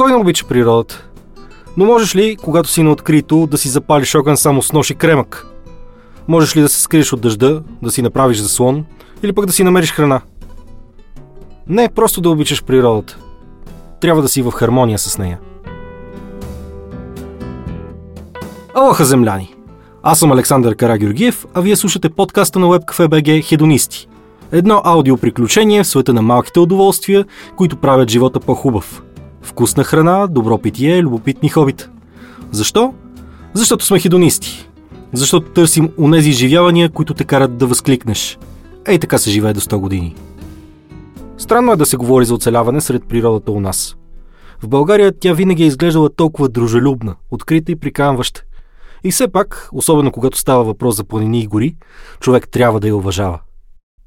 Кой не обича природата? Но можеш ли, когато си на открито, да си запалиш огън само с нож и кремък? Можеш ли да се скриеш от дъжда, да си направиш заслон или пък да си намериш храна? Не просто да обичаш природата. Трябва да си в хармония с нея. Алоха, земляни! Аз съм Александър Карагюргиев, а вие слушате подкаста на WebCafe.bg Хедонисти. Едно аудиоприключение в света на малките удоволствия, които правят живота по-хубав. Вкусна храна, добро питие, любопитни хобита. Защо? Защото сме хедонисти. Защото търсим унези изживявания, които те карат да възкликнеш. Ей така се живее до 100 години. Странно е да се говори за оцеляване сред природата у нас. В България тя винаги е изглеждала толкова дружелюбна, открита и приканваща. И все пак, особено когато става въпрос за планини и гори, човек трябва да я уважава.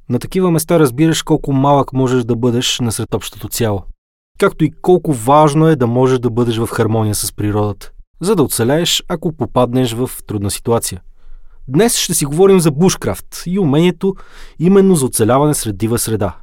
На такива места разбираш колко малък можеш да бъдеш насред общото цяло. Както и колко важно е да можеш да бъдеш в хармония с природата, за да оцелееш, ако попаднеш в трудна ситуация. Днес ще си говорим за бушкрафт и умението именно за оцеляване сред дива среда.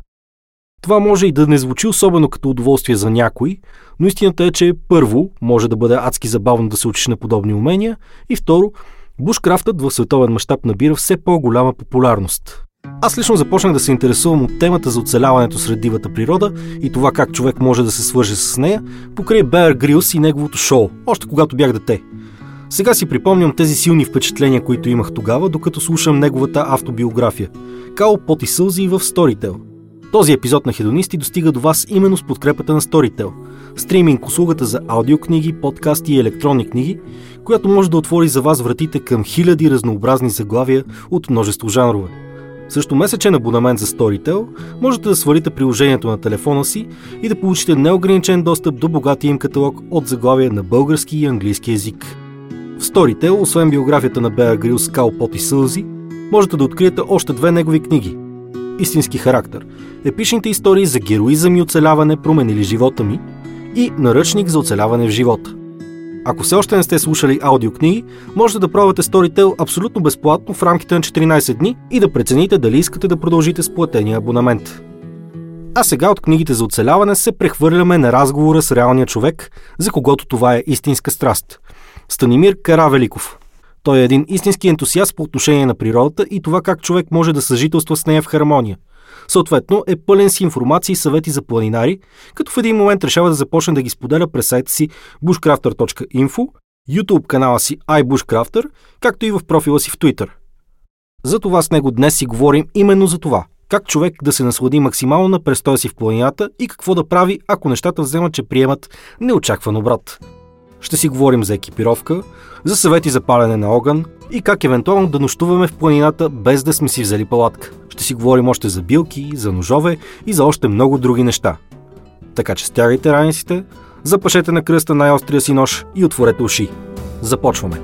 Това може и да не звучи особено като удоволствие за някой, но истината е, че първо може да бъде адски забавно да се учиш на подобни умения и второ, бушкрафтът в световен мащаб набира все по-голяма популярност. Аз лично започнах да се интересувам от темата за оцеляването сред дивата природа и това как човек може да се свърже с нея, покрай Беар Грилс и неговото шоу, още когато бях дете. Сега си припомням тези силни впечатления, които имах тогава, докато слушам неговата автобиография. Као Пот и сълзи в Storytel. Този епизод на Хедонисти достига до вас именно с подкрепата на Storytel. Стриминг услугата за аудиокниги, подкасти и електронни книги, която може да отвори за вас вратите към хиляди разнообразни заглавия от множество жанрове. Също месечен абонамент за Storytel можете да свалите приложението на телефона си и да получите неограничен достъп до богатия им каталог от заглавия на български и английски язик. В Storytel, освен биографията на Беа Грил Скал, Пот и Сълзи, можете да откриете още две негови книги. Истински характер, епичните истории за героизъм и оцеляване променили живота ми и наръчник за оцеляване в живота. Ако все още не сте слушали аудиокниги, можете да пробвате Storytel абсолютно безплатно в рамките на 14 дни и да прецените дали искате да продължите с платения абонамент. А сега от книгите за оцеляване се прехвърляме на разговора с реалния човек, за когото това е истинска страст. Станимир Каравеликов. Той е един истински ентусиаст по отношение на природата и това как човек може да съжителства с нея в хармония – Съответно е пълен с информации и съвети за планинари, като в един момент решава да започне да ги споделя през сайта си bushcrafter.info, YouTube канала си iBushcrafter, както и в профила си в Twitter. За това с него днес си говорим именно за това. Как човек да се наслади максимално на престоя си в планината и какво да прави, ако нещата вземат, че приемат неочакван обрат. Ще си говорим за екипировка, за съвети за палене на огън и как евентуално да нощуваме в планината без да сме си взели палатка. Ще си говорим още за билки, за ножове и за още много други неща. Така че стягайте раниците, запашете на кръста най-острия си нож и отворете уши. Започваме!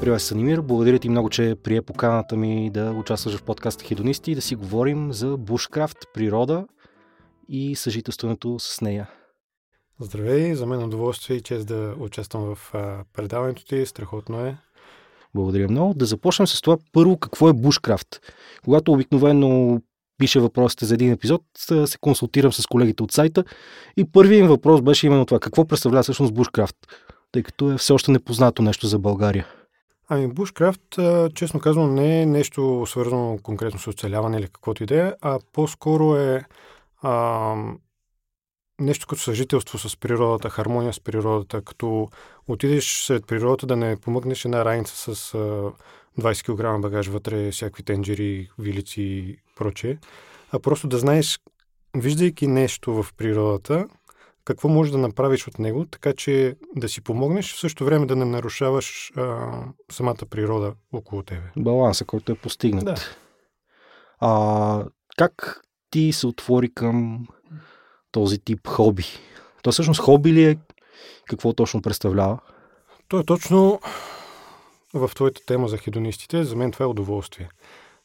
Привет, Санимир. Благодаря ти много, че прие поканата ми да участваш в подкаста Хедонисти и да си говорим за бушкрафт, природа и съжителството с нея. Здравей, за мен е удоволствие и чест да участвам в предаването ти. Страхотно е. Благодаря много. Да започнем с това първо какво е бушкрафт. Когато обикновено пише въпросите за един епизод, се консултирам с колегите от сайта и първият им въпрос беше именно това. Какво представлява всъщност бушкрафт? Тъй като е все още непознато нещо за България. Ами, бушкрафт, честно казвам, не е нещо свързано конкретно с оцеляване или каквото идея, а по-скоро е а, нещо като съжителство с природата, хармония с природата, като отидеш сред природата да не помъкнеш една раница с а, 20 кг багаж вътре, всякакви тенджери, вилици и прочее, а просто да знаеш, виждайки нещо в природата, какво можеш да направиш от него, така че да си помогнеш, в същото време да не нарушаваш а, самата природа около тебе. Баланса, който е постигнат. Да. А, как ти се отвори към този тип хоби? То всъщност хоби ли е? Какво точно представлява? То е точно в твоята тема за хедонистите. За мен това е удоволствие.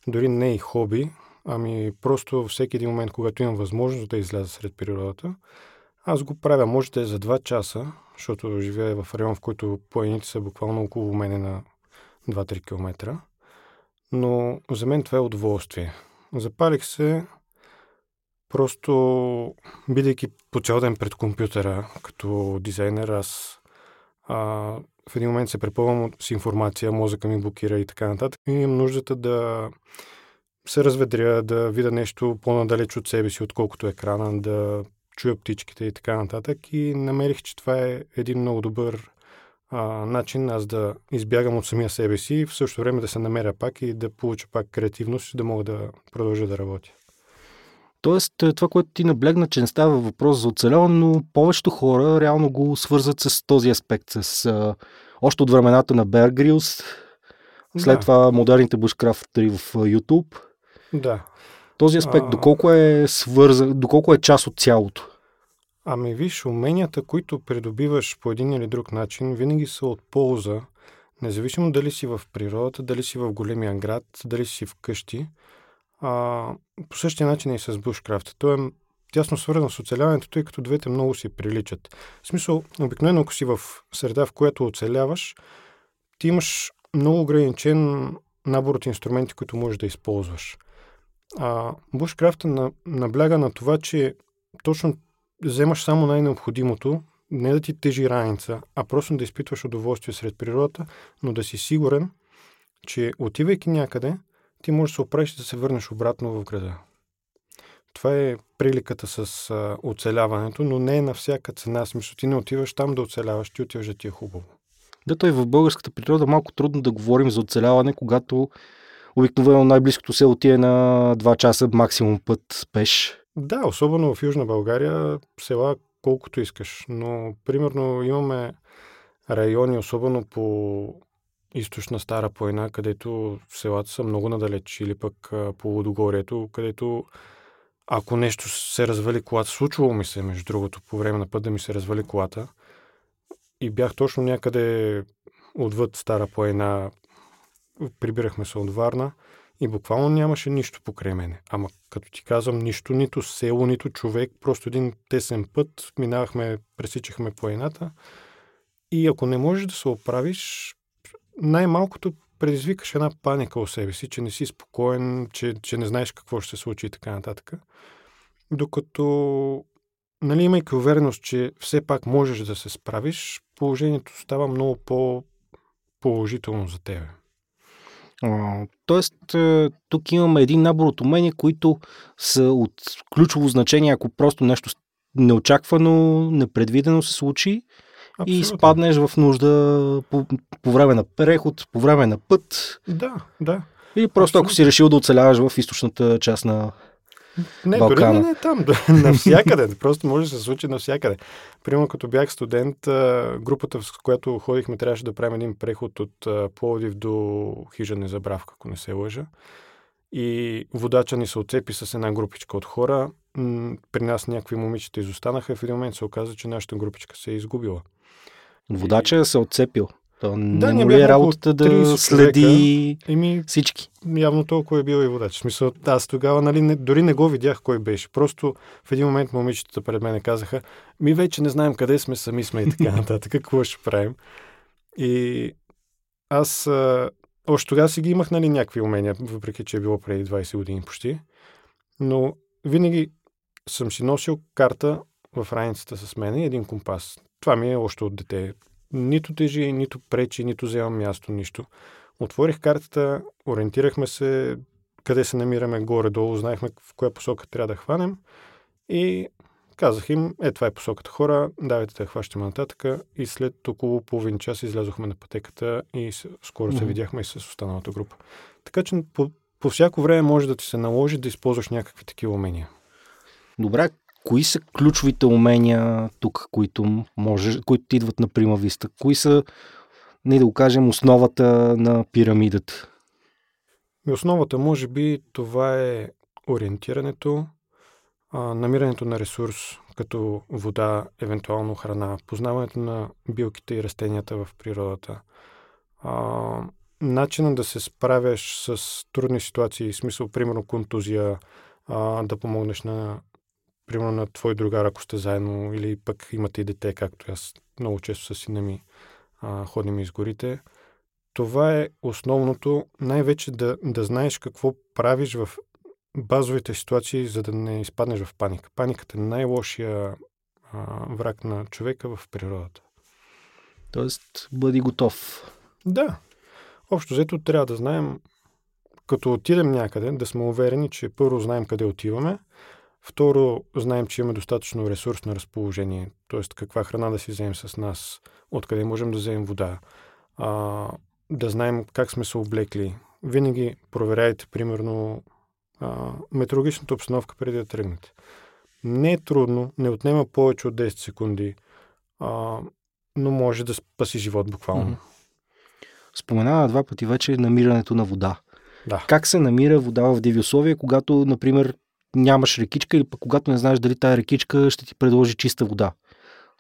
Дори не и хоби, ами просто всеки един момент, когато имам възможност да изляза сред природата, аз го правя. Може да е за 2 часа, защото живея в район, в който планините са буквално около мене на 2-3 км. Но за мен това е удоволствие. Запалих се Просто, бидейки по цял ден пред компютъра, като дизайнер, аз а, в един момент се препълвам с информация, мозъка ми блокира и така нататък. И имам нуждата да се разведря, да видя нещо по-надалеч от себе си, отколкото екрана, да чуя птичките и така нататък. И намерих, че това е един много добър а, начин аз да избягам от самия себе си и в същото време да се намеря пак и да получа пак креативност и да мога да продължа да работя. Тоест, е, това, което ти наблегна, че не става въпрос за оцеляване, но повечето хора реално го свързват с този аспект, с а, още от времената на Bear Grylls, след да. това модерните бушкрафтери в YouTube. Да. Този аспект, а... доколко е свързан, доколко е част от цялото? Ами виж, уменията, които придобиваш по един или друг начин, винаги са от полза, независимо дали си в природата, дали си в големия град, дали си вкъщи. А, по същия начин е и с бушкрафта. Той е тясно свързан с оцеляването, тъй като двете много си приличат. В смисъл, обикновено ако си в среда, в която оцеляваш, ти имаш много ограничен набор от инструменти, които можеш да използваш. А бушкрафта набляга на това, че точно вземаш само най-необходимото, не да ти тежи раница, а просто да изпитваш удоволствие сред природата, но да си сигурен, че отивайки някъде, ти можеш да се оправиш да се върнеш обратно в града. Това е приликата с а, оцеляването, но не е на всяка цена. Смисъл, ти не отиваш там да оцеляваш, ти отиваш да ти е хубаво. Да, той в българската природа малко трудно да говорим за оцеляване, когато обикновено най-близкото село ти е на 2 часа максимум път пеш. Да, особено в Южна България, села колкото искаш. Но, примерно, имаме райони, особено по източна Стара планина, където селата са много надалеч, или пък по Лудогорието, където ако нещо се развали колата, случвало ми се, между другото, по време на път да ми се развали колата, и бях точно някъде отвъд Стара планина, прибирахме се от Варна и буквално нямаше нищо покрай мене. Ама като ти казвам, нищо, нито село, нито човек, просто един тесен път, минавахме, пресичахме планината и ако не можеш да се оправиш, най-малкото предизвикаш една паника у себе си, че не си спокоен, че, че не знаеш какво ще се случи и така нататък. Докато, нали, имайки увереност, че все пак можеш да се справиш, положението става много по-положително за тебе. Тоест, е, тук имаме един набор от умения, които са от ключово значение, ако просто нещо неочаквано, непредвидено се случи Абсолютно. и спаднеш в нужда по, по време на преход, по време на път. Да, да. Или просто Абсолютно. ако си решил да оцеляваш в източната част на не, Балкана. дори не, не там, навсякъде. Просто може да се случи навсякъде. Примерно, като бях студент, групата, в която ходихме, трябваше да правим един преход от Пловдив до Хижа Незабравка, ако не се лъжа. И водача ни се отцепи с една групичка от хора. При нас някакви момичета изостанаха и в един момент се оказа, че нашата групичка се е изгубила. Водача се отцепил. То да, не му ли е работата да следи Еми, всички? Явно толкова е бил и водач. В смисъл, аз тогава нали, не, дори не го видях кой беше. Просто в един момент момичетата пред мене казаха, ми вече не знаем къде сме, сами сме и така нататък. Какво ще правим? И аз а, още тогава си ги имах нали, някакви умения, въпреки че е било преди 20 години почти. Но винаги съм си носил карта в раницата с мен и един компас. Това ми е още от дете нито тежи, нито пречи, нито вземам място, нищо. Отворих картата, ориентирахме се къде се намираме горе-долу, знаехме в коя посока трябва да хванем и казах им, е, това е посоката хора, давайте да хващаме нататък и след около половин час излязохме на пътеката и скоро mm-hmm. се видяхме и с останалата група. Така че по, по всяко време може да ти се наложи да използваш някакви такива умения. Добре, Кои са ключовите умения тук, които, може, които идват на прима виста? Кои са, не да го кажем, основата на пирамидата? Основата, може би, това е ориентирането, намирането на ресурс, като вода, евентуално храна, познаването на билките и растенията в природата, а, начина да се справяш с трудни ситуации, в смисъл, примерно, контузия, а, да помогнеш на примерно на твой другар, ако сте заедно, или пък имате и дете, както аз много често с сина ми а, ходим из горите. Това е основното, най-вече да, да знаеш какво правиш в базовите ситуации, за да не изпаднеш в паника. Паниката е най-лошия а, враг на човека в природата. Тоест, бъди готов. Да. Общо взето трябва да знаем, като отидем някъде, да сме уверени, че първо знаем къде отиваме, второ знаем, че имаме достатъчно ресурс на разположение, т.е. каква храна да си вземем с нас, откъде можем да вземем вода, а, да знаем как сме се облекли. Винаги проверяйте, примерно, а, метеорологичната обстановка преди да тръгнете. Не е трудно, не отнема повече от 10 секунди, а, но може да спаси живот буквално. Споменава два пъти вече намирането на вода. Да. Как се намира вода в диви условия, когато, например, нямаш рекичка или пък когато не знаеш дали тая рекичка ще ти предложи чиста вода?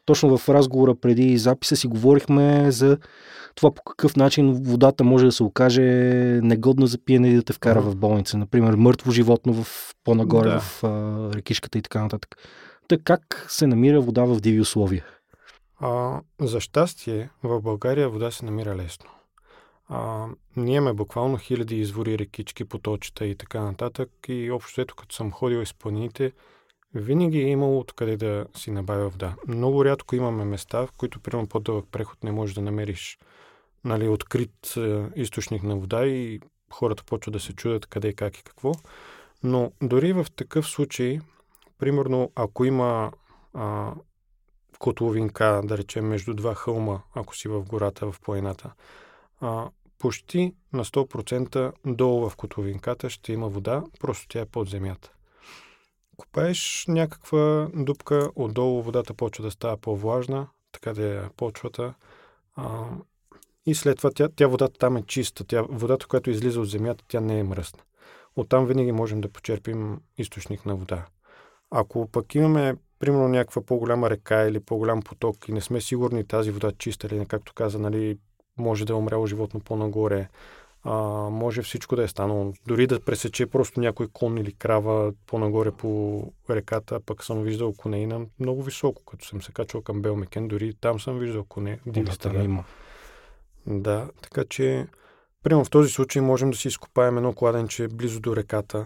Точно в разговора преди записа си говорихме за това по какъв начин водата може да се окаже негодна за пиене и да те вкара uh-huh. в болница. Например, мъртво животно в по-нагоре да. в а, рекишката и така нататък. Та как се намира вода в диви условия? А, за щастие, в България вода се намира лесно. А, ние имаме буквално хиляди извори, рекички, поточета и така нататък. И общо ето, като съм ходил из планините, винаги е имало откъде да си набавя вода. Много рядко имаме места, в които, примерно, по-дълъг преход не можеш да намериш нали, открит е, източник на вода и хората почват да се чудят къде, как и какво. Но дори в такъв случай, примерно, ако има а, котловинка, да речем, между два хълма, ако си в гората, в планината, а, почти на 100% долу в котловинката ще има вода, просто тя е под земята. Копаеш някаква дупка, отдолу водата почва да става по-влажна, така да е почвата. А, и след това тя, тя водата там е чиста. Тя, водата, която излиза от земята, тя не е мръсна. Оттам винаги можем да почерпим източник на вода. Ако пък имаме, примерно, някаква по-голяма река или по-голям поток и не сме сигурни тази вода чиста или, както каза, нали, може да е умряло животно по-нагоре, а, може всичко да е станало. Дори да пресече просто някой кон или крава по-нагоре по реката, пък съм виждал коне и на много високо, като съм се качвал към Белмекен, дори там съм виждал коне. Диви да, има. Да, така че, примерно в този случай можем да си изкопаем едно кладенче близо до реката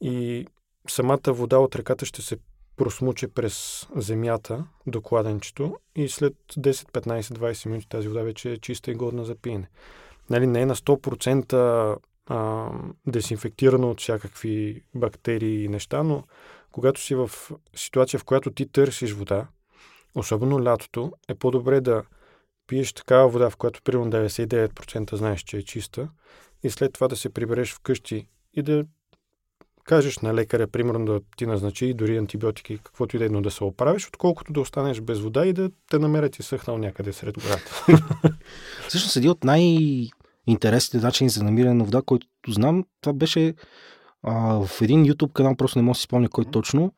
и самата вода от реката ще се просмуче през земята до кладенчето и след 10, 15, 20 минути тази вода вече е чиста и годна за пиене. Нали, не е на 100% а, дезинфектирана от всякакви бактерии и неща, но когато си в ситуация, в която ти търсиш вода, особено лятото, е по-добре да пиеш такава вода, в която примерно 99% знаеш, че е чиста, и след това да се прибереш вкъщи и да кажеш на лекаря, примерно да ти назначи дори антибиотики, каквото и да е, но да се оправиш, отколкото да останеш без вода и да те намерят и съхнал някъде сред гората. Всъщност, един от най-интересните начини за намиране на вода, който знам, това беше а, в един YouTube канал, просто не мога да си спомня кой точно,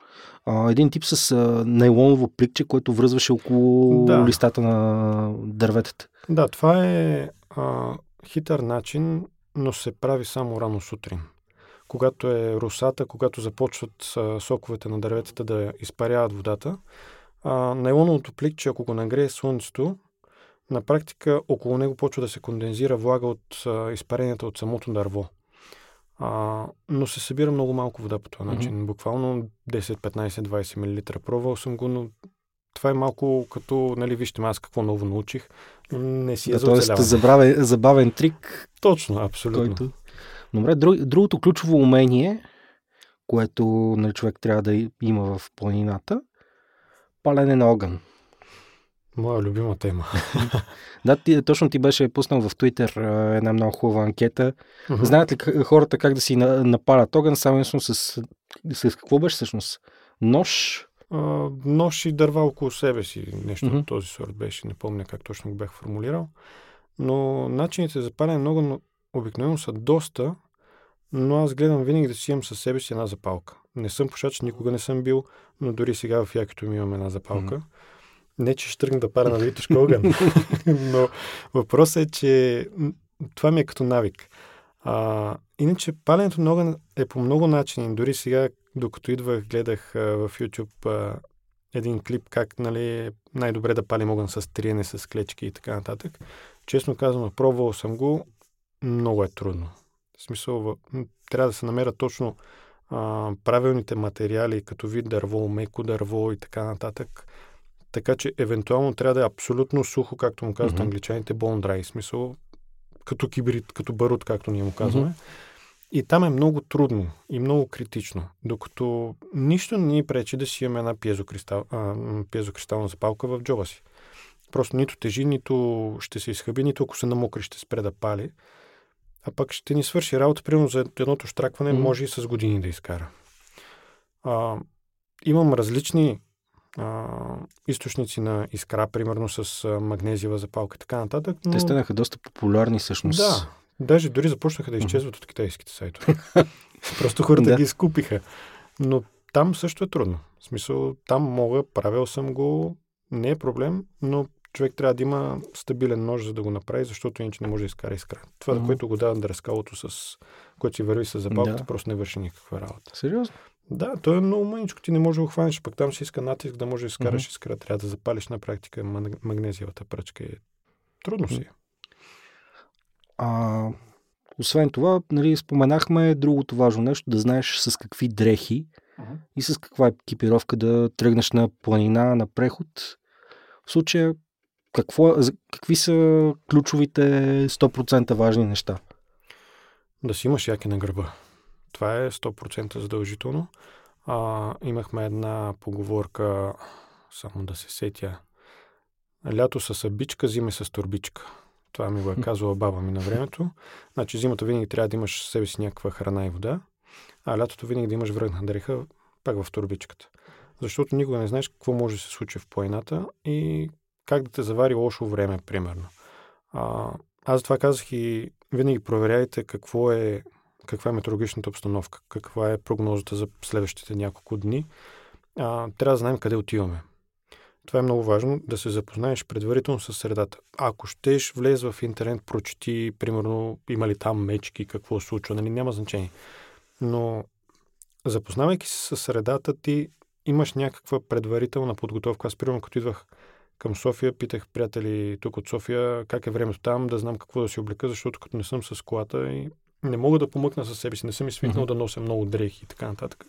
а, един тип с а, нейлоново пликче, който връзваше около да. листата на дърветата. Да, това е а, хитър начин, но се прави само рано сутрин. Когато е русата, когато започват а, соковете на дърветата да изпаряват водата, а, нейлоновото пликче, ако го нагрее слънцето, на практика около него почва да се кондензира влага от а, изпаренията от самото дърво. А, но се събира много малко вода по този начин. Mm-hmm. Буквално 10, 15, 20 мл. Пробвал съм го, но това е малко като, нали, вижте, аз какво ново научих. Не си е да, за Тоест, забавен, забавен трик. Точно, абсолютно. Който... Добре, друг, другото ключово умение, което нали, човек трябва да има в планината, палене на огън. Моя любима тема. да, ти, точно ти беше пуснал в Твитър една много хубава анкета. Uh-huh. Знаят ли хората как да си напалят огън, само с, с, какво беше всъщност? Нож? А, нож и дърва около себе си. Нещо uh-huh. от този сорт беше. Не помня как точно го бях формулирал. Но начините за палене много но обикновено са доста, но аз гледам винаги да си имам със себе си една запалка. Не съм пушач, никога не съм бил, но дори сега в якито ми имам една запалка. Uh-huh. Не, че ще тръгна да паря на витушка огън. Но въпросът е, че това ми е като навик. А, иначе паленето на огън е по много начини. Дори сега, докато идвах, гледах а, в YouTube а, един клип как нали, най-добре да палим огън с триене, с клечки и така нататък. Честно казвам, пробвал съм го, много е трудно. В смисъл, трябва да се намерят точно а, правилните материали, като вид дърво, меко дърво и така нататък. Така че, евентуално трябва да е абсолютно сухо, както му казват mm-hmm. англичаните, bone dry, смисъл като кибрид, като барут, както ние му казваме. Mm-hmm. И там е много трудно и много критично. Докато нищо не ни пречи да си имаме една пиезокристал, а, пиезокристална запалка в джоба си. Просто нито тежи, нито ще се изхъби, нито ако се намокри ще спре да пали. А пък ще ни свърши работа, примерно за едното штракване, mm-hmm. може и с години да изкара. А, имам различни а, източници на искра, примерно с магнезиева запалка и така нататък. Но... Те станаха доста популярни всъщност. Да, даже дори започнаха да изчезват mm-hmm. от китайските сайтове. Просто хората ги изкупиха. Но там също е трудно. В смисъл, там мога, правил съм го, не е проблем, но човек трябва да има стабилен нож, за да го направи, защото иначе не може да изкара искра. Това, mm-hmm. което го дава дръскалото, с което си върви с запалката, да. просто не върши никаква работа. Сериозно? Да, то е много мъничко, ти не можеш да го хванеш, пък там си иска натиск да може да изкараш mm-hmm. искра. Трябва да запалиш на практика магнезиевата пръчка. Е трудно си. А, освен това, нали, споменахме другото важно нещо, да знаеш с какви дрехи uh-huh. и с каква екипировка да тръгнеш на планина, на преход. В случая какво, какви са ключовите 100% важни неща? Да си имаш яки на гърба. Това е 100% задължително. А, имахме една поговорка, само да се сетя. Лято с абичка, зиме с турбичка. Това ми го е казала баба ми на времето. Значи зимата винаги трябва да имаш себе си някаква храна и вода, а лятото винаги да имаш връгна дреха пак в турбичката. Защото никога не знаеш какво може да се случи в планината и как да те завари лошо време, примерно. А, аз това казах и винаги проверяйте какво е, каква е метеорологичната обстановка, каква е прогнозата за следващите няколко дни. А, трябва да знаем къде отиваме. Това е много важно, да се запознаеш предварително с средата. Ако щеш, влез в интернет, прочети, примерно, има ли там мечки, какво се случва, нали, няма значение. Но запознавайки се с средата, ти имаш някаква предварителна подготовка. Аз, примерно, като идвах към София, питах приятели тук от София как е времето там, да знам какво да си облека, защото като не съм с колата и не мога да помъкна със себе си, не съм и свикнал mm-hmm. да нося много дрехи и така нататък.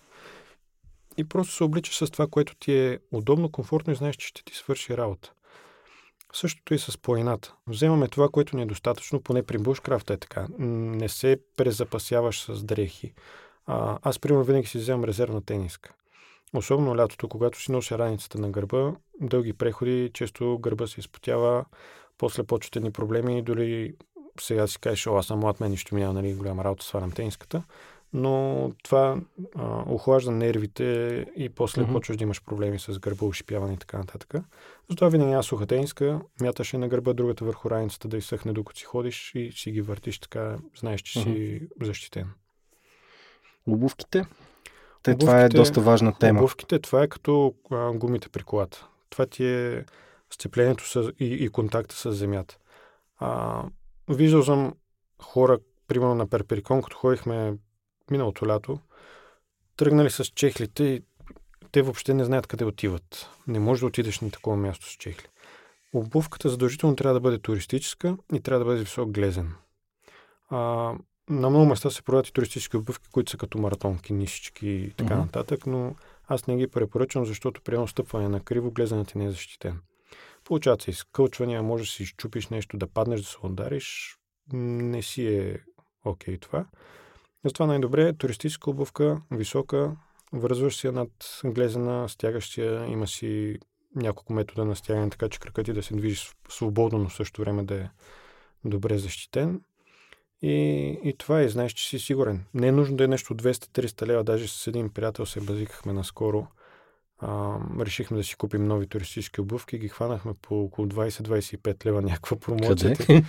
И просто се обличаш с това, което ти е удобно, комфортно и знаеш, че ще ти свърши работа. Същото и с планината. Вземаме това, което ни е достатъчно, поне при бушкрафта е така. Не се презапасяваш с дрехи. А, аз, примерно, винаги си вземам резервна тениска. Особено лятото, когато си нося раницата на гърба, дълги преходи, често гърба се изпотява, после почвате ни проблеми дори сега си кажеш, аз съм млад, мен нищо ми няма, нали, голяма работа, свалям тениската. Но това а, охлажда нервите и после mm-hmm. почваш да имаш проблеми с гърба, ушипяване и така нататък. Затова винаги аз суха тениска, мяташ на гърба, другата върху раницата да изсъхне докато си ходиш и си ги въртиш, така знаеш, че mm-hmm. си защитен. Обувките? Те, това е доста важна тема. Обувките, това е като а, гумите при колата. Това ти е сцеплението с, и, и контакта с земята. А, виждал съм хора, примерно на Перперикон, като ходихме миналото лято, тръгнали с чехлите и те въобще не знаят къде отиват. Не можеш да отидеш на такова място с чехли. Обувката задължително трябва да бъде туристическа и трябва да бъде висок глезен. А, на много места се продават и туристически обувки, които са като маратонки, нишички и така uh-huh. нататък, но аз не ги препоръчвам, защото при едно стъпване на криво глезенът не е защитен. Получават се изкълчвания, може да си изчупиш нещо, да паднеш, да се удариш. Не си е окей okay, това. Затова най-добре е туристическа обувка, висока, връзваш си над глезена, стягаш я, има си няколко метода на стягане, така че кракът ти да се движи свободно, но в същото време да е добре защитен. И, и това е, знаеш, че си сигурен. Не е нужно да е нещо 200-300 лева. Даже с един приятел се базикахме наскоро. А, решихме да си купим нови туристически обувки. Ги хванахме по около 20-25 лева някаква промоция. Къде?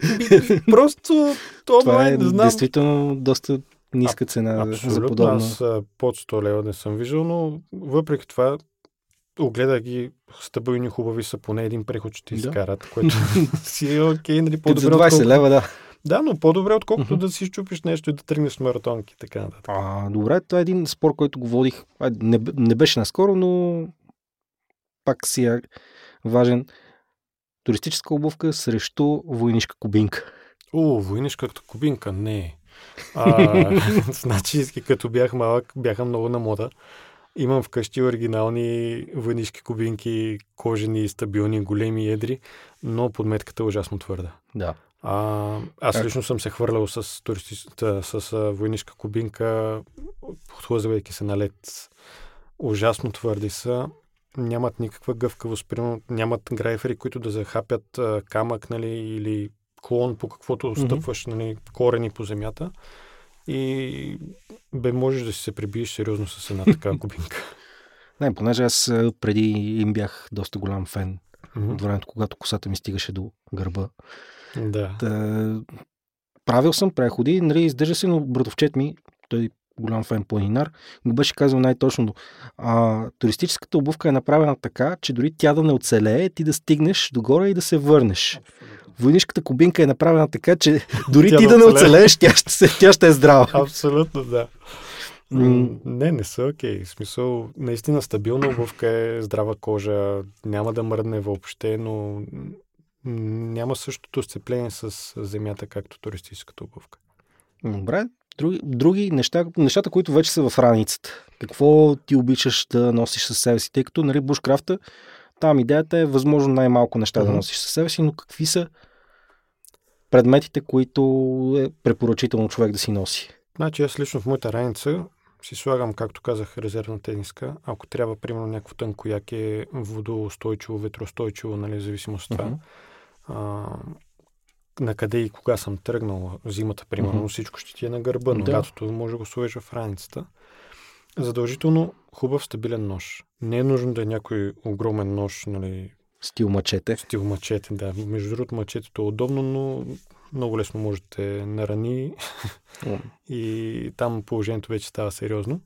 Просто това, това е не знам. действително доста ниска цена а, за подобно. Аз под 100 лева не съм виждал, но въпреки това огледа ги стабилни хубави са, поне един преход ще ти да. изкарат, което си е окей, нали, по-добре. За 20 отколко... лева, да. Да, но по-добре, отколкото uh-huh. да си щупиш нещо и да тръгнеш маратонки. Така, така. А, добре, това е един спор, който го водих. А, не, не беше наскоро, но пак си е важен. Туристическа обувка срещу войнишка кубинка. О, войнишката кубинка, не. А, значи, като бях малък, бяха много на мода. Имам вкъщи оригинални войнишки кубинки, кожени, стабилни, големи, едри, но подметката е ужасно твърда. Да. А, аз лично съм се хвърлял с, туристи, с, с войнишка кубинка, подхлъзвайки се на лед. Ужасно твърди са. Нямат никаква гъвкавост. Примерно, нямат грайфери, които да захапят а, камък нали, или клон, по каквото стъпваш, mm-hmm. нали, корени по земята. И бе, можеш да си се прибиеш сериозно с една такава кубинка. Не, понеже аз преди им бях доста голям фен mm-hmm. от времето, когато косата ми стигаше до гърба. Да. Та, правил съм преходи, нали, издържа се, но братовчет ми, той голям фен планинар, го беше казал най-точно. А, туристическата обувка е направена така, че дори тя да не оцелее, ти да стигнеш догоре и да се върнеш. Войнишката кубинка е направена така, че дори ти да, не оцелееш, тя ще, се, тя ще е здрава. Абсолютно, да. Mm. Не, не са окей. Okay. В смисъл, наистина стабилна обувка е здрава кожа, няма да мръдне въобще, но няма същото сцепление с земята, както туристическата обувка. Добре. Други, други неща, нещата, които вече са в раницата. Какво ти обичаш да носиш със себе си? Тъй като, нали, бушкрафта, там идеята е възможно най-малко неща mm-hmm. да носиш със себе си, но какви са предметите, които е препоръчително човек да си носи? Значи аз лично в моята раница си слагам, както казах, резервна тениска. Ако трябва, примерно, някакво тънко яке, водоустойчиво, ветроустойчиво, нали, зависимост от това. Uh-huh. на къде и кога съм тръгнал, зимата, примерно, uh-huh. всичко ще ти е на гърба, но да. лятото може да го сложиш в раницата. Задължително хубав стабилен нож. Не е нужно да е някой огромен нож, нали, Стил мачете. Стил мачете, да. Между другото, мачетето е удобно, но много лесно може да те нарани и там положението вече става сериозно.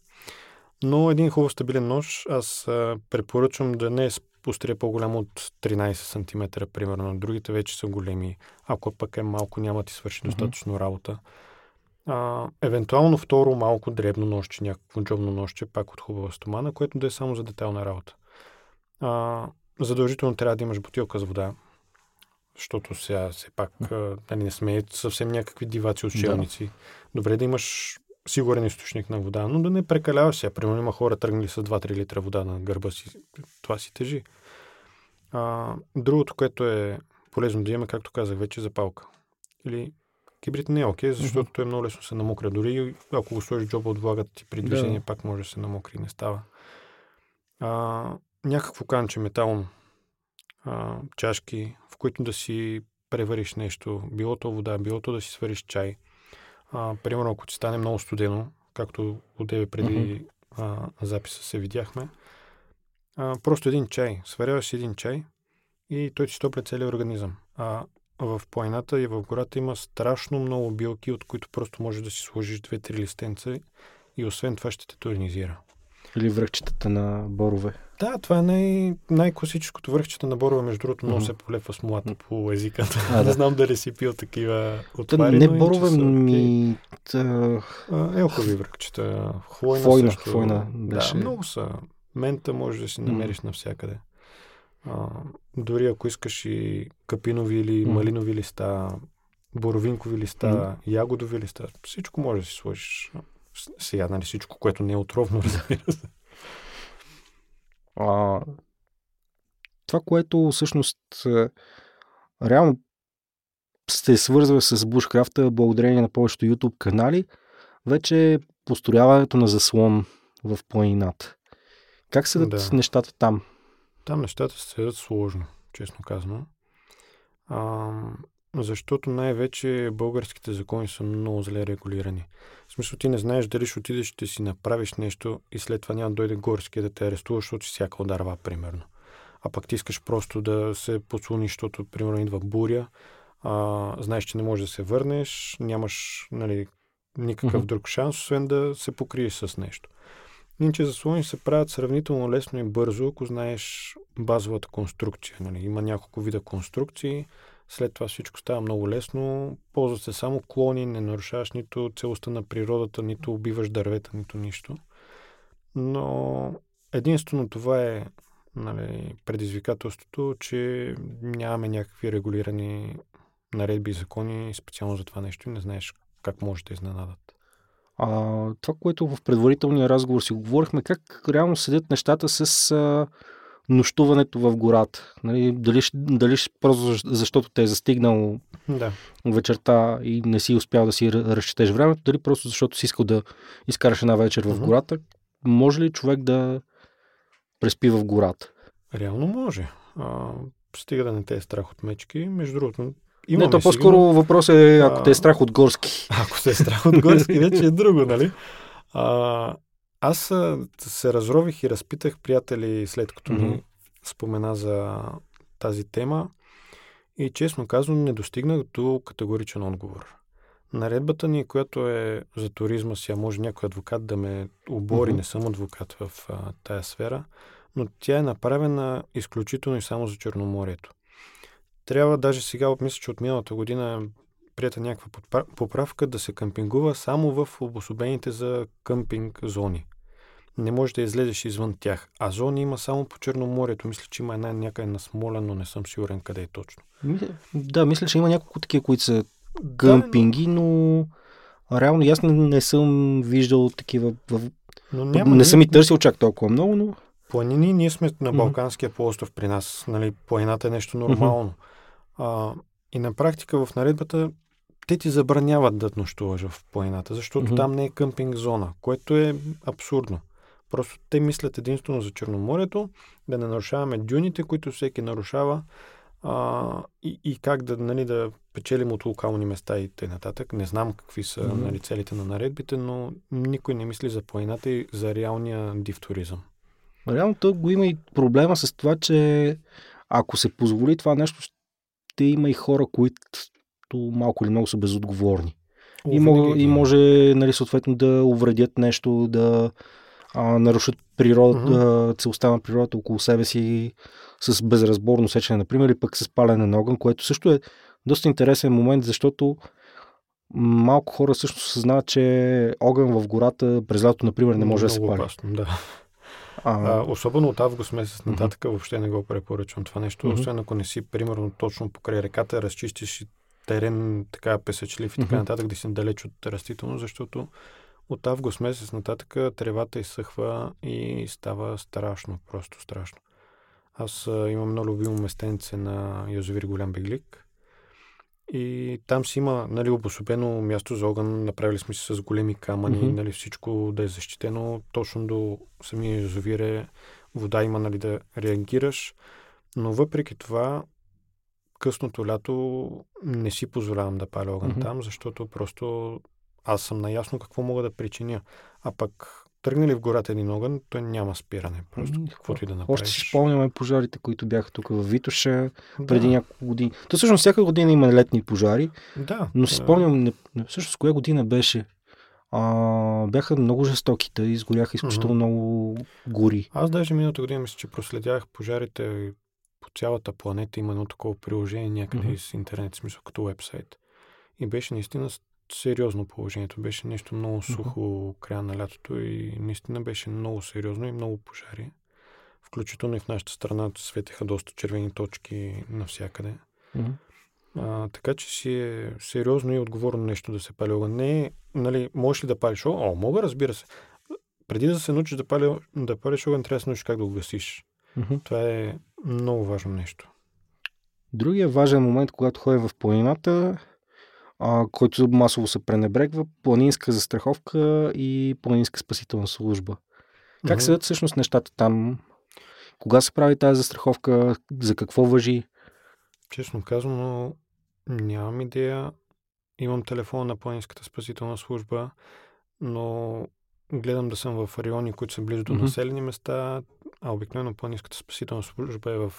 Но един хубав стабилен нож, аз а, препоръчвам да не е с острия по-голям от 13 см, примерно. Другите вече са големи. Ако пък е малко, няма ти свърши достатъчно работа. А, евентуално второ малко дребно нощче, някакво джобно нощче, пак от хубава стомана, което да е само за детална работа. А, задължително трябва да имаш бутилка с вода, защото сега все пак нали, не сме съвсем някакви диваци от челници. Да. Добре да имаш сигурен източник на вода, но да не прекаляваш сега. Примерно има хора тръгнали с 2-3 литра вода на гърба си. Това си тежи. А, другото, което е полезно да имаме, както казах вече, запалка. Или кибрид не е окей, защото mm-hmm. е много лесно се намокря. Дори ако го сложиш джоба от влагата ти при движение, да. пак може да се намокри. Не става. А, някакво канче метално, а, чашки, в които да си превариш нещо, било то вода, било то да си свариш чай. А, примерно, ако ти стане много студено, както от тебе преди mm-hmm. а, записа се видяхме, а, просто един чай. Сваряваш един чай и той ти стопля целият организъм. А в планината и в гората има страшно много билки, от които просто можеш да си сложиш две-три листенца и освен това ще те тонизира. Или връхчетата на борове. Да, това е най- най-класическото връхчета на борове, между другото, много mm-hmm. се полепва с млад по езика. А, да. не знам дали си пил такива отвари. Не борове, ми... елхови връхчета. Хвойна, хвойна също. Хвойна беше. Да, много са. Мента може да си намериш mm. навсякъде. А, дори ако искаш и капинови или mm. малинови листа, боровинкови листа, mm. ягодови листа, всичко може да си сложиш. Сега, нали, всичко, което не е отровно, разбира се. А, това, което всъщност е, реално се свързва с бушкрафта благодарение на повечето YouTube канали, вече е построяването на заслон в планината. Как се да. нещата там? Там нещата се седат сложно, честно казано. А, защото най-вече българските закони са много зле регулирани. В смисъл ти не знаеш дали ще отидеш, ще си направиш нещо и след това няма да дойде горския да те арестува, защото си всяка ударва, примерно. А пък ти искаш просто да се подслониш, защото, примерно, идва буря, а, знаеш, че не можеш да се върнеш, нямаш нали, никакъв mm-hmm. друг шанс, освен да се покриеш с нещо. Иначе заслони се правят сравнително лесно и бързо, ако знаеш базовата конструкция. Нали. Има няколко вида конструкции, след това всичко става много лесно. Ползват се само клони, не нарушаваш нито целостта на природата, нито убиваш дървета, нито нищо. Но единствено това е нали, предизвикателството, че нямаме някакви регулирани наредби и закони специално за това нещо и не знаеш как може да изненадат. А, това, което в предварителния разговор си говорихме, как реално седят нещата с а, нощуването в гората. Нали, дали, дали просто защото те е застигнал да. вечерта и не си успял да си разчетеш времето, дали просто защото си искал да изкараш една вечер в гората. Може ли човек да преспи в гората? Реално може. А, стига да не те е страх от мечки. Между другото, Имаме не, то по-скоро сигурно... въпрос е, ако а... те е страх от горски. Ако те е страх от горски, вече е друго, нали? А, аз се разрових и разпитах приятели, след като mm-hmm. ми спомена за тази тема и честно казвам не достигнах до категоричен отговор. Наредбата ни, която е за туризма си, а може някой адвокат да ме обори, mm-hmm. не съм адвокат в а, тая сфера, но тя е направена изключително и само за Черноморието. Трябва даже сега, мисля, че от миналата година прията някаква поправка да се кампингува само в обособените за къмпинг зони. Не може да излезеш извън тях. А зони има само по Черноморието. Мисля, че има една някъде на Смолен, но не съм сигурен къде е точно. Да, мисля, че има няколко такива, които са къмпинги, но реално аз не, не съм виждал такива. Но няма, не съм и търсил чак толкова много, но планини, ние сме на Балканския mm-hmm. полуостров при нас. Нали, планината е нещо нормално. Mm-hmm. А, и на практика в наредбата те ти забраняват да нощуваш в планината, защото mm-hmm. там не е къмпинг зона, което е абсурдно. Просто те мислят единствено за Черноморието, да не нарушаваме дюните, които всеки нарушава а, и, и как да, нали, да печелим от локални места и т.н. Не знам какви са mm-hmm. нали, целите на наредбите, но никой не мисли за планината и за реалния див туризъм. Реално тук го има и проблема с това, че ако се позволи това нещо, ще има и хора, които малко или много са безотговорни. и, мог, и може, нали, съответно, да увредят нещо, да а, нарушат природата, mm-hmm. целостта на природата около себе си с безразборно сечене, например, или пък с палене на огън, което също е доста интересен момент, защото малко хора също съзнават, че огън в гората през лято, например, не може Много да се пали. Опасно, да. А... А, особено от август месец нататък mm-hmm. въобще не го препоръчвам това нещо, mm-hmm. освен ако не си примерно точно покрай реката, разчистиш терен така песечлив и така mm-hmm. нататък, да си далеч от растително, защото от август месец нататък тревата изсъхва и става страшно, просто страшно. Аз имам много любимо местенце на Язовир Голям Беглик. И там си има нали, обособено място за огън. Направили сме се с големи камъни, mm-hmm. нали, всичко да е защитено. Точно до самия язовир е вода има нали, да реагираш. Но въпреки това, късното лято не си позволявам да паля огън mm-hmm. там, защото просто аз съм наясно какво мога да причиня. А пък тръгнали в гората един огън, той няма спиране. Просто ами, каквото и да направиш. Още си спомняме пожарите, които бяха тук в Витоша да. преди няколко години. То всъщност всяка година има летни пожари. Да. Но си спомням, не, всъщност коя година беше? А, бяха много жестоките, изгоряха изключително mm-hmm. много гори. Аз даже миналата година мисля, че проследях пожарите по цялата планета. Има едно такова приложение някъде mm-hmm. из интернет, смисъл като вебсайт. И беше наистина сериозно положението. Беше нещо много сухо mm-hmm. края на лятото и наистина беше много сериозно и много пожари. Включително и в нашата страна светеха доста червени точки навсякъде. Mm-hmm. А, така че си е сериозно и отговорно нещо да се пали огън. Не, нали, можеш ли да палиш огън? О, мога, разбира се. Преди да се научиш да, пали, да палиш огън, трябва да се научиш как да го гасиш. Mm-hmm. Това е много важно нещо. Другия важен момент, когато ходя в планината, а, който масово се пренебрегва, планинска застраховка и планинска спасителна служба. Как mm-hmm. седят всъщност нещата там? Кога се прави тази застраховка? За какво въжи? Честно казано, нямам идея. Имам телефон на планинската спасителна служба, но гледам да съм в райони, които са близо до mm-hmm. населени места, а обикновено планинската спасителна служба е в,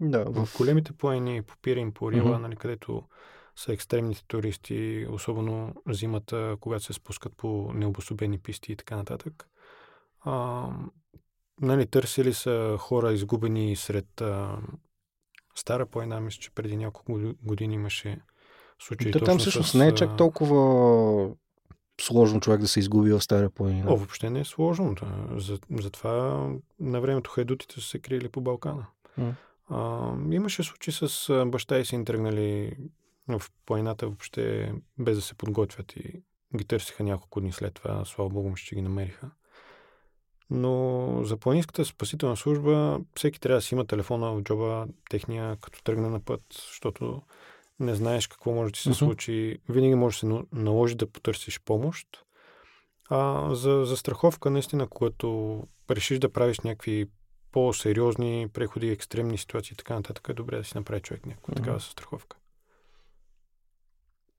да, в... в големите планини, по Пирин, по Рила, mm-hmm. нали, където са екстремните туристи, особено зимата, когато се спускат по необособени писти и така нататък. А, нали, търсили са хора изгубени сред а, Стара планина, мисля, че преди няколко години имаше случаи. То там всъщност с... не е чак толкова сложно човек да се изгуби в Стара планина. О, въобще не е сложно. Да. За, затова на времето хайдутите са се криели по Балкана. Mm. А, имаше случаи с баща и син тръгнали в планината въобще без да се подготвят и ги търсиха няколко дни след това. Слава Богу, ще ги намериха. Но за планинската спасителна служба всеки трябва да си има телефона в джоба техния, като тръгне на път, защото не знаеш какво може да ти се uh-huh. случи. Винаги може да се наложи да потърсиш помощ. А за, за страховка, наистина, когато решиш да правиш някакви по-сериозни преходи, екстремни ситуации и така нататък, е добре да си направи човек някаква uh-huh. такава страховка.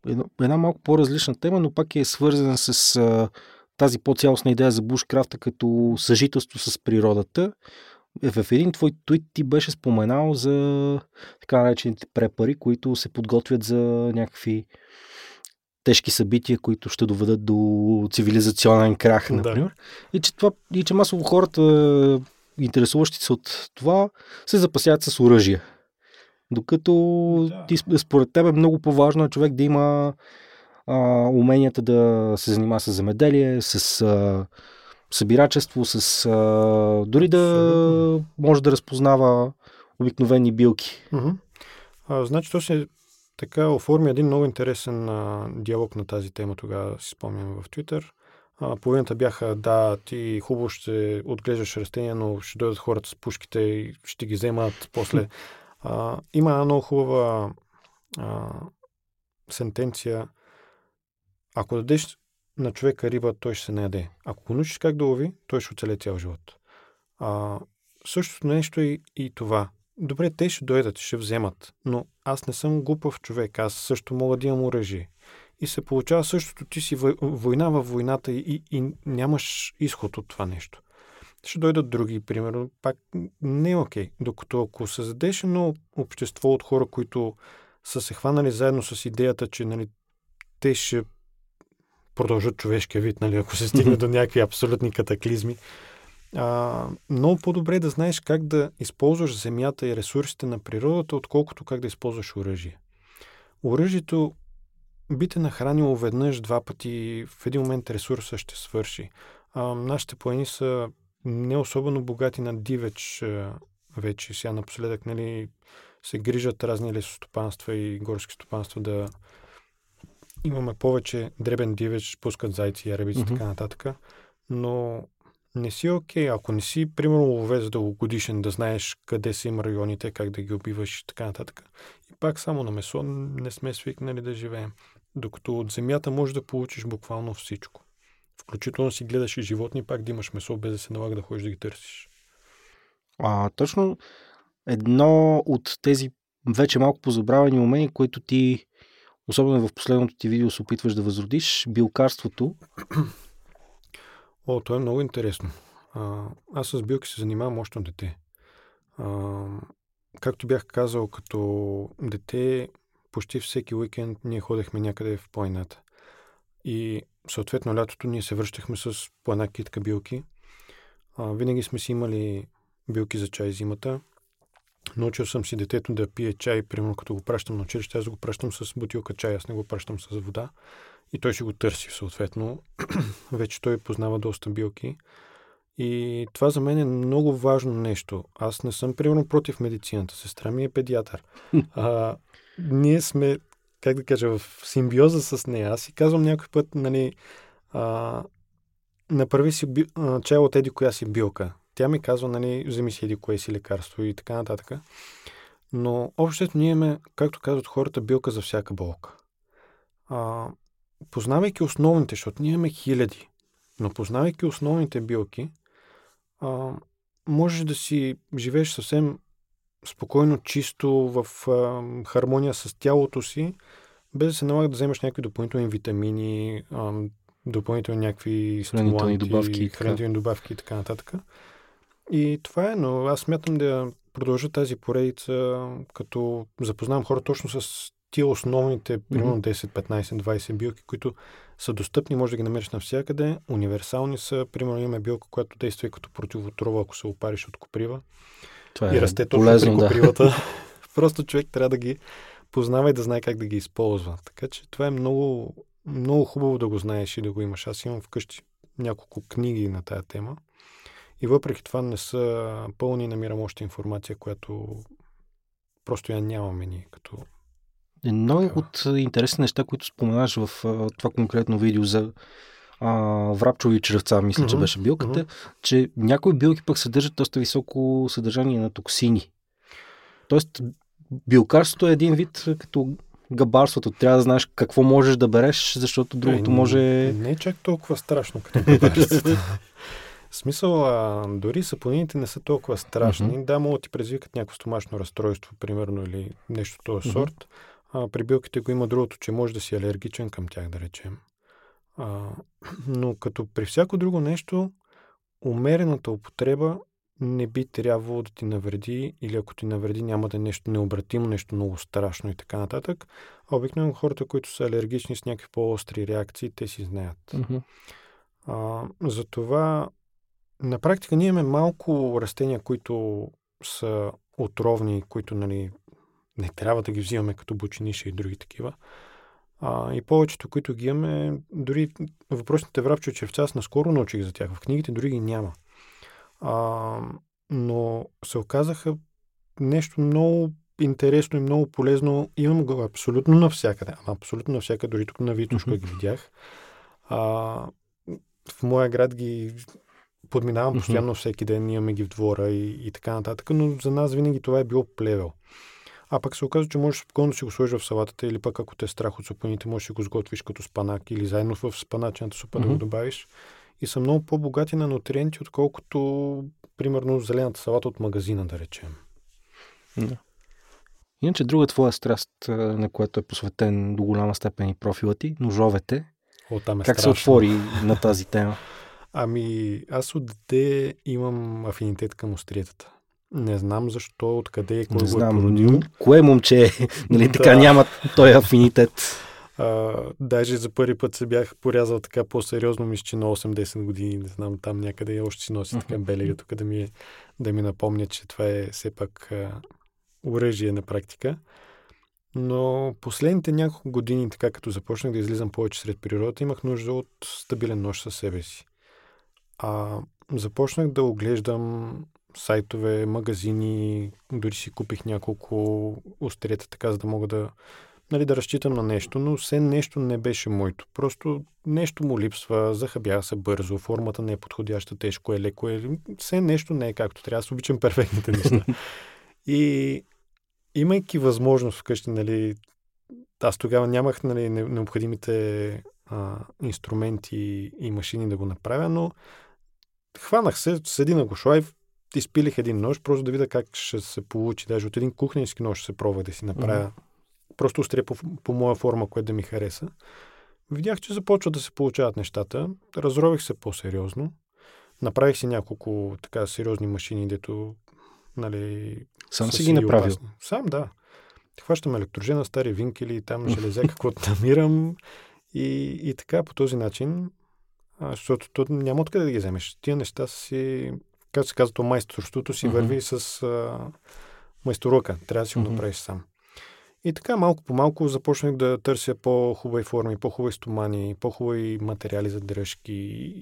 Една, една малко по-различна тема, но пак е свързана с а, тази по-цялостна идея за бушкрафта като съжителство с природата. Е, в един твой твит ти беше споменал за така наречените препари, които се подготвят за някакви тежки събития, които ще доведат до цивилизационен крах, например. Да. И, че това, и че масово хората, интересуващи се от това, се запасяват с оръжие. Докато да. ти, според теб е много по-важно човек да има а, уменията да се занимава с земеделие, с а, събирачество, с а, дори да може да разпознава обикновени билки. Uh-huh. А, значи то се така оформи един много интересен а, диалог на тази тема тогава, си спомням в Твитър. А, половината бяха, да, ти хубаво ще отглеждаш растения, но ще дойдат хората с пушките и ще ги вземат после. А, има една много хубава а, сентенция. Ако дадеш на човека риба, той ще се наеде. Ако го научиш как да лови, той ще оцеле цял живот. А, същото нещо е и това. Добре, те ще дойдат, ще вземат, но аз не съм глупав човек, аз също мога да имам оръжие. И се получава същото, ти си война във войната и, и нямаш изход от това нещо. Ще дойдат други, примерно, пак не е окей. Докато ако създадеш едно общество от хора, които са се хванали заедно с идеята, че нали, те ще продължат човешкия вид, нали, ако се стигне до някакви абсолютни катаклизми. А, много по-добре е да знаеш как да използваш земята и ресурсите на природата, отколкото как да използваш оръжие. Оръжието би те нахранило веднъж, два пъти, в един момент ресурса ще свърши. А, нашите плани са не особено богати на дивеч вече. Сега напоследък нали, се грижат разни лесостопанства и горски стопанства да имаме повече дребен дивеч, пускат зайци, ярабици и mm-hmm. така нататък. Но не си окей, okay. ако не си, примерно, ловец дългогодишен, да знаеш къде са им районите, как да ги убиваш и така нататък. И пак само на месо не сме свикнали да живеем. Докато от земята можеш да получиш буквално всичко. Включително си гледаш и животни, пак да имаш месо, без да се налага да ходиш да ги търсиш. А, точно едно от тези вече малко позабравени умения, които ти, особено в последното ти видео, се опитваш да възродиш, билкарството. О, то е много интересно. А, аз с билки се занимавам още от дете. А, както бях казал, като дете, почти всеки уикенд ние ходехме някъде в планината. И съответно лятото ние се връщахме с по една китка билки. А, винаги сме си имали билки за чай зимата. Научил съм си детето да пие чай, примерно като го пращам на училище, аз го пращам с бутилка чай, аз не го пращам с вода. И той ще го търси съответно. Вече той познава доста билки. И това за мен е много важно нещо. Аз не съм, примерно, против медицината. Сестра ми е педиатър. А, ние сме как да кажа, в симбиоза с нея. Аз си казвам някой път, нали, а, направи си би, а, чай от еди коя си билка. Тя ми казва, нали, вземи си еди кое си лекарство и така нататък. Но общото ние имаме, както казват хората, билка за всяка болка. А, познавайки основните, защото ние имаме хиляди, но познавайки основните билки, а, можеш да си живееш съвсем спокойно, чисто, в а, хармония с тялото си, без да се налага да вземаш някакви допълнителни витамини, а, допълнителни някакви хранителни добавки, хранителни добавки и така нататък. И това е, но аз смятам да продължа тази поредица, като запознавам хора точно с тия основните, примерно 10, 15, 20 билки, които са достъпни, може да ги намериш навсякъде, универсални са. Примерно имаме билка, която действа като противотрова, ако се опариш от коприва. Това е и расте точно полезно, при копривата. Да. Просто човек трябва да ги познава и да знае как да ги използва. Така че това е много, много хубаво да го знаеш и да го имаш. Аз имам вкъщи няколко книги на тая тема. И въпреки това не са пълни, намирам още информация, която просто я нямаме ние като Едно от интересни неща, които споменаш в това конкретно видео за а, врапчови чревца, мисля, mm-hmm. че беше билката, mm-hmm. че някои билки пък съдържат доста високо съдържание на токсини. Тоест, билкарството е един вид като габарството. Трябва да знаеш какво можеш да береш, защото другото е, може... Не е чак толкова страшно като габарството. В смисъл, а, дори сапонините не са толкова страшни. Mm-hmm. Да, могат да ти предизвикат някакво стомашно разстройство, примерно, или нещо този mm-hmm. сорт. А, при билките го има другото, че може да си алергичен към тях, да речем. А, но като при всяко друго нещо, умерената употреба не би трябвало да ти навреди или ако ти навреди няма да е нещо необратимо, нещо много страшно и така нататък. А обикновено хората, които са алергични с някакви по-остри реакции, те си знаят. Mm-hmm. А, затова на практика ние имаме малко растения, които са отровни, които нали, не трябва да ги взимаме като бучиниша и други такива. А, и повечето, които ги имаме, дори въпросните врабчо червца, аз наскоро научих за тях. В книгите дори ги няма. А, но се оказаха нещо много интересно и много полезно. Имам го абсолютно навсякъде. Ама абсолютно навсякъде. Дори тук на Витушка mm-hmm. ги видях. А, в моя град ги подминавам mm-hmm. постоянно всеки ден. Имаме ги в двора и, и така нататък. Но за нас винаги това е било плевел. А пък се оказва, че можеш спокойно да си го сложиш в салатата или пък ако те е страх от супаните, можеш да си го сготвиш като спанак или заедно в спаначената супа mm-hmm. да го добавиш. И са много по-богати на нутриенти, отколкото, примерно, зелената салата от магазина, да речем. Да. Иначе друга твоя страст, на която е посветен до голяма степен и профила ти, ножовете. О, там е как страшно. се отвори на тази тема? Ами, аз от дете имам афинитет към остриетата. Не знам защо, откъде и кой не го знам, е породил. Кое момче, нали, да. така няма той афинитет. А, даже за първи път се бях порязал така по-сериозно, мисля, че на 8-10 години, не знам, там някъде още си носи така белега, тук да ми, да ми напомня, че това е все пак а, оръжие на практика. Но последните няколко години, така като започнах да излизам повече сред природата, имах нужда от стабилен нож със себе си. А, започнах да оглеждам сайтове, магазини, дори си купих няколко острията, така за да мога да, нали, да разчитам на нещо, но все нещо не беше моето. Просто нещо му липсва, захабя се бързо, формата не е подходяща, тежко е, леко е. Все нещо не е както трябва. Аз обичам перфектните неща. И имайки възможност вкъщи, нали, аз тогава нямах нали, необходимите а, инструменти и машини да го направя, но хванах се, седи на шлайв, изпилих един нож, просто да видя как ще се получи. Даже от един кухненски нож се пробва да си направя mm-hmm. просто острия по, по моя форма, което да ми хареса. Видях, че започват да се получават нещата. Разрових се по-сериозно. Направих си няколко така сериозни машини, дето нали, Сам си ги направил? Опасни. Сам, да. Хващам електрожена, стари винкели, там железя, каквото намирам. И, и така, по този начин, защото то няма откъде да ги вземеш. Тия неща си както се казва, то майсторството си mm-hmm. върви с а, майсторука. Трябва да си го mm-hmm. направиш сам. И така малко по малко започнах да търся по-хубави форми, по-хубави стомани, по-хубави материали за дръжки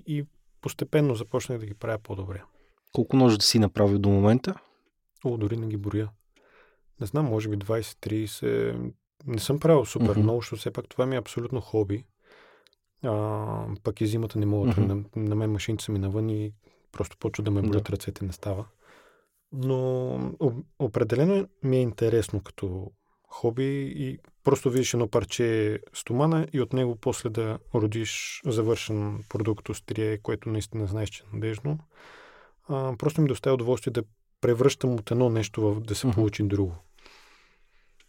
и постепенно започнах да ги правя по-добре. Колко ножа да си направил до момента? О, дори не ги броя. Не знам, може би 20-30. Не съм правил супер mm-hmm. много, защото все пак това ми е абсолютно хоби. А, пък и зимата не мога. Mm-hmm. На, на мен машините са ми навън и Просто почва да ме болят да. ръцете, не става. Но определено ми е интересно като хоби и просто видиш едно парче стомана и от него после да родиш завършен продукт острие, което наистина знаеш, че е надежно. А, просто ми доставя удоволствие да превръщам от едно нещо в да се uh-huh. получи друго.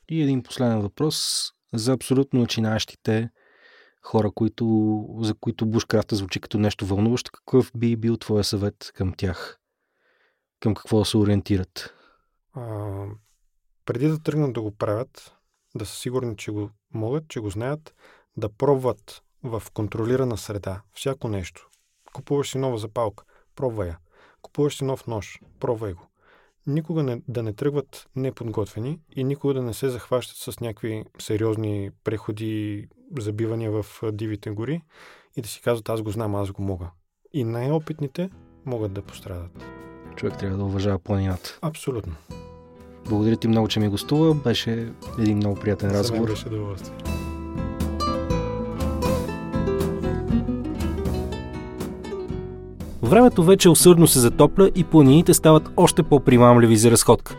И един последен въпрос за абсолютно начинаещите хора, които, за които бушкрафта звучи като нещо вълнуващо, какъв би бил твоя съвет към тях? Към какво се ориентират? А, преди да тръгнат да го правят, да са сигурни, че го могат, че го знаят, да пробват в контролирана среда всяко нещо. Купуваш си нова запалка, пробвай я. Купуваш си нов нож, пробвай го никога не, да не тръгват неподготвени и никога да не се захващат с някакви сериозни преходи, забивания в дивите гори и да си казват аз го знам, аз го мога. И най-опитните могат да пострадат. Човек трябва да уважава планината. Абсолютно. Благодаря ти много, че ми гостува. Беше един много приятен разговор. беше удоволствие. Времето вече усърдно се затопля и планините стават още по-примамливи за разходка.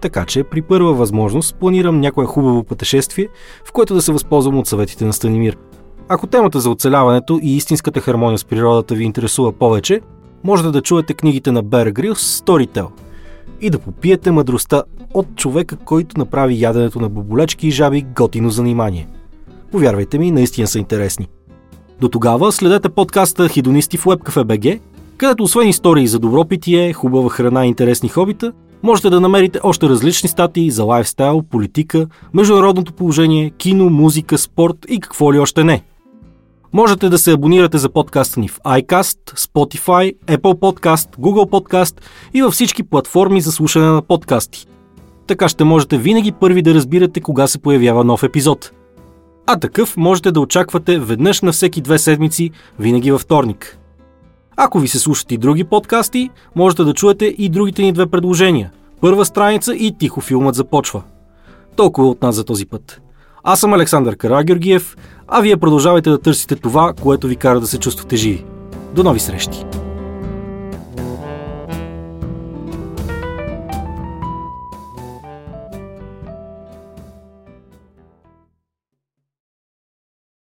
Така че при първа възможност планирам някое хубаво пътешествие, в което да се възползвам от съветите на Станимир. Ако темата за оцеляването и истинската хармония с природата ви интересува повече, можете да чуете книгите на Bear Grylls Storytel и да попиете мъдростта от човека, който направи яденето на боболечки и жаби готино занимание. Повярвайте ми, наистина са интересни. До тогава следете подкаста Хидонисти в WebCafe.bg, където освен истории за добро питие, хубава храна и интересни хобита, можете да намерите още различни статии за лайфстайл, политика, международното положение, кино, музика, спорт и какво ли още не. Можете да се абонирате за подкаста ни в iCast, Spotify, Apple Podcast, Google Podcast и във всички платформи за слушане на подкасти. Така ще можете винаги първи да разбирате кога се появява нов епизод. А такъв можете да очаквате веднъж на всеки две седмици, винаги във вторник. Ако ви се слушат и други подкасти, можете да чуете и другите ни две предложения. Първа страница и тихо филмът започва. Толкова от нас за този път. Аз съм Александър Карагеоргиев, а вие продължавайте да търсите това, което ви кара да се чувствате живи. До нови срещи!